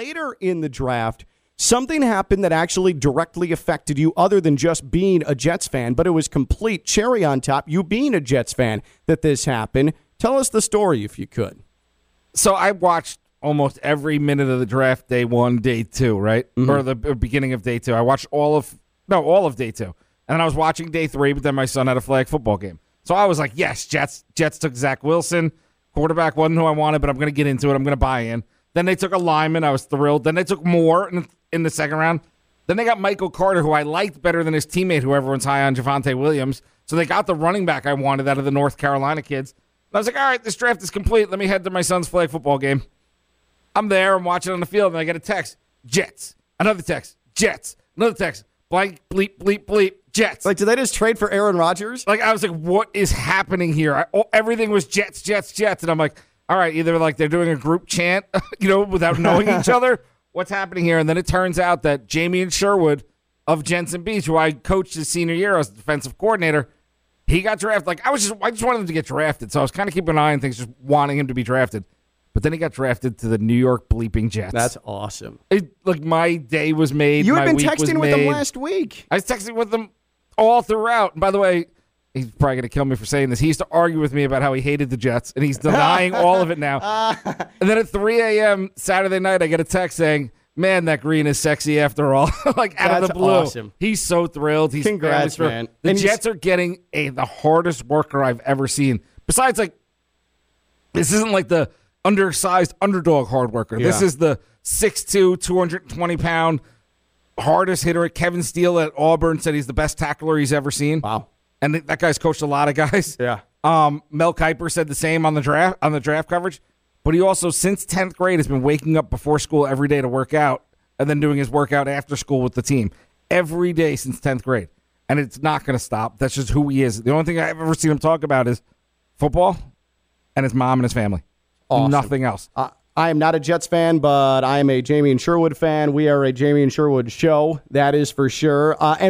later in the draft, something happened that actually directly affected you other than just being a Jets fan, but it was complete cherry on top, you being a Jets fan, that this happened. Tell us the story if you could. So I watched almost every minute of the draft day one, day two, right? Mm-hmm. Or the uh, beginning of day two. I watched all of, no, all of day two. And then I was watching day three, but then my son had a flag football game. So I was like, yes, Jets, Jets took Zach Wilson. Quarterback wasn't who I wanted, but I'm going to get into it. I'm going to buy in. Then they took a lineman. I was thrilled. Then they took more in, in the second round. Then they got Michael Carter, who I liked better than his teammate, who everyone's high on, Javonte Williams. So they got the running back I wanted out of the North Carolina kids. And I was like, all right, this draft is complete. Let me head to my son's flag football game. I'm there. I'm watching on the field, and I get a text: Jets. Another text: Jets. Another text: blank, bleep, bleep, bleep, Jets. Like, did they just trade for Aaron Rodgers? Like I was like, what is happening here? I, oh, everything was Jets, Jets, Jets, and I'm like, all right, either like they're doing a group chant, you know, without knowing each other. What's happening here? And then it turns out that Jamien Sherwood of Jensen Beach, who I coached his senior year as defensive coordinator, he got drafted. Like I was just, I just wanted him to get drafted, so I was kind of keeping an eye on things, just wanting him to be drafted. But then he got drafted to the New York bleeping Jets. That's awesome. it, like my day was made. You had been texting with them made. last week. I was texting with him all throughout. And by the way, he's probably going to kill me for saying this. He used to argue with me about how he hated the Jets, and he's denying all of it now. and then at 3 a.m. Saturday night, I get a text saying, Man, that green is sexy after all. like out of That's the blue. awesome. He's so thrilled. He's Congrats, thrilled. man. The And Jets are getting a the hardest worker I've ever seen. Besides, like, this isn't like the undersized underdog hard worker. This is the 6'2", 220 pound hardest hitter. Kevin Steele at Auburn said he's the best tackler he's ever seen. Wow. And that guy's coached a lot of guys. Yeah. Um, Mel Kiper said the same on the draft on the draft coverage. But he also, since tenth grade, has been waking up before school every day to work out, and then doing his workout after school with the team every day since tenth grade. And it's not going to stop. That's just who he is. The only thing I've ever seen him talk about is football and his mom and his family. Awesome. Nothing else. I I am not a Jets fan, but I am a Jamien Sherwood fan. We are a Jamien Sherwood show, that is for sure. Uh, and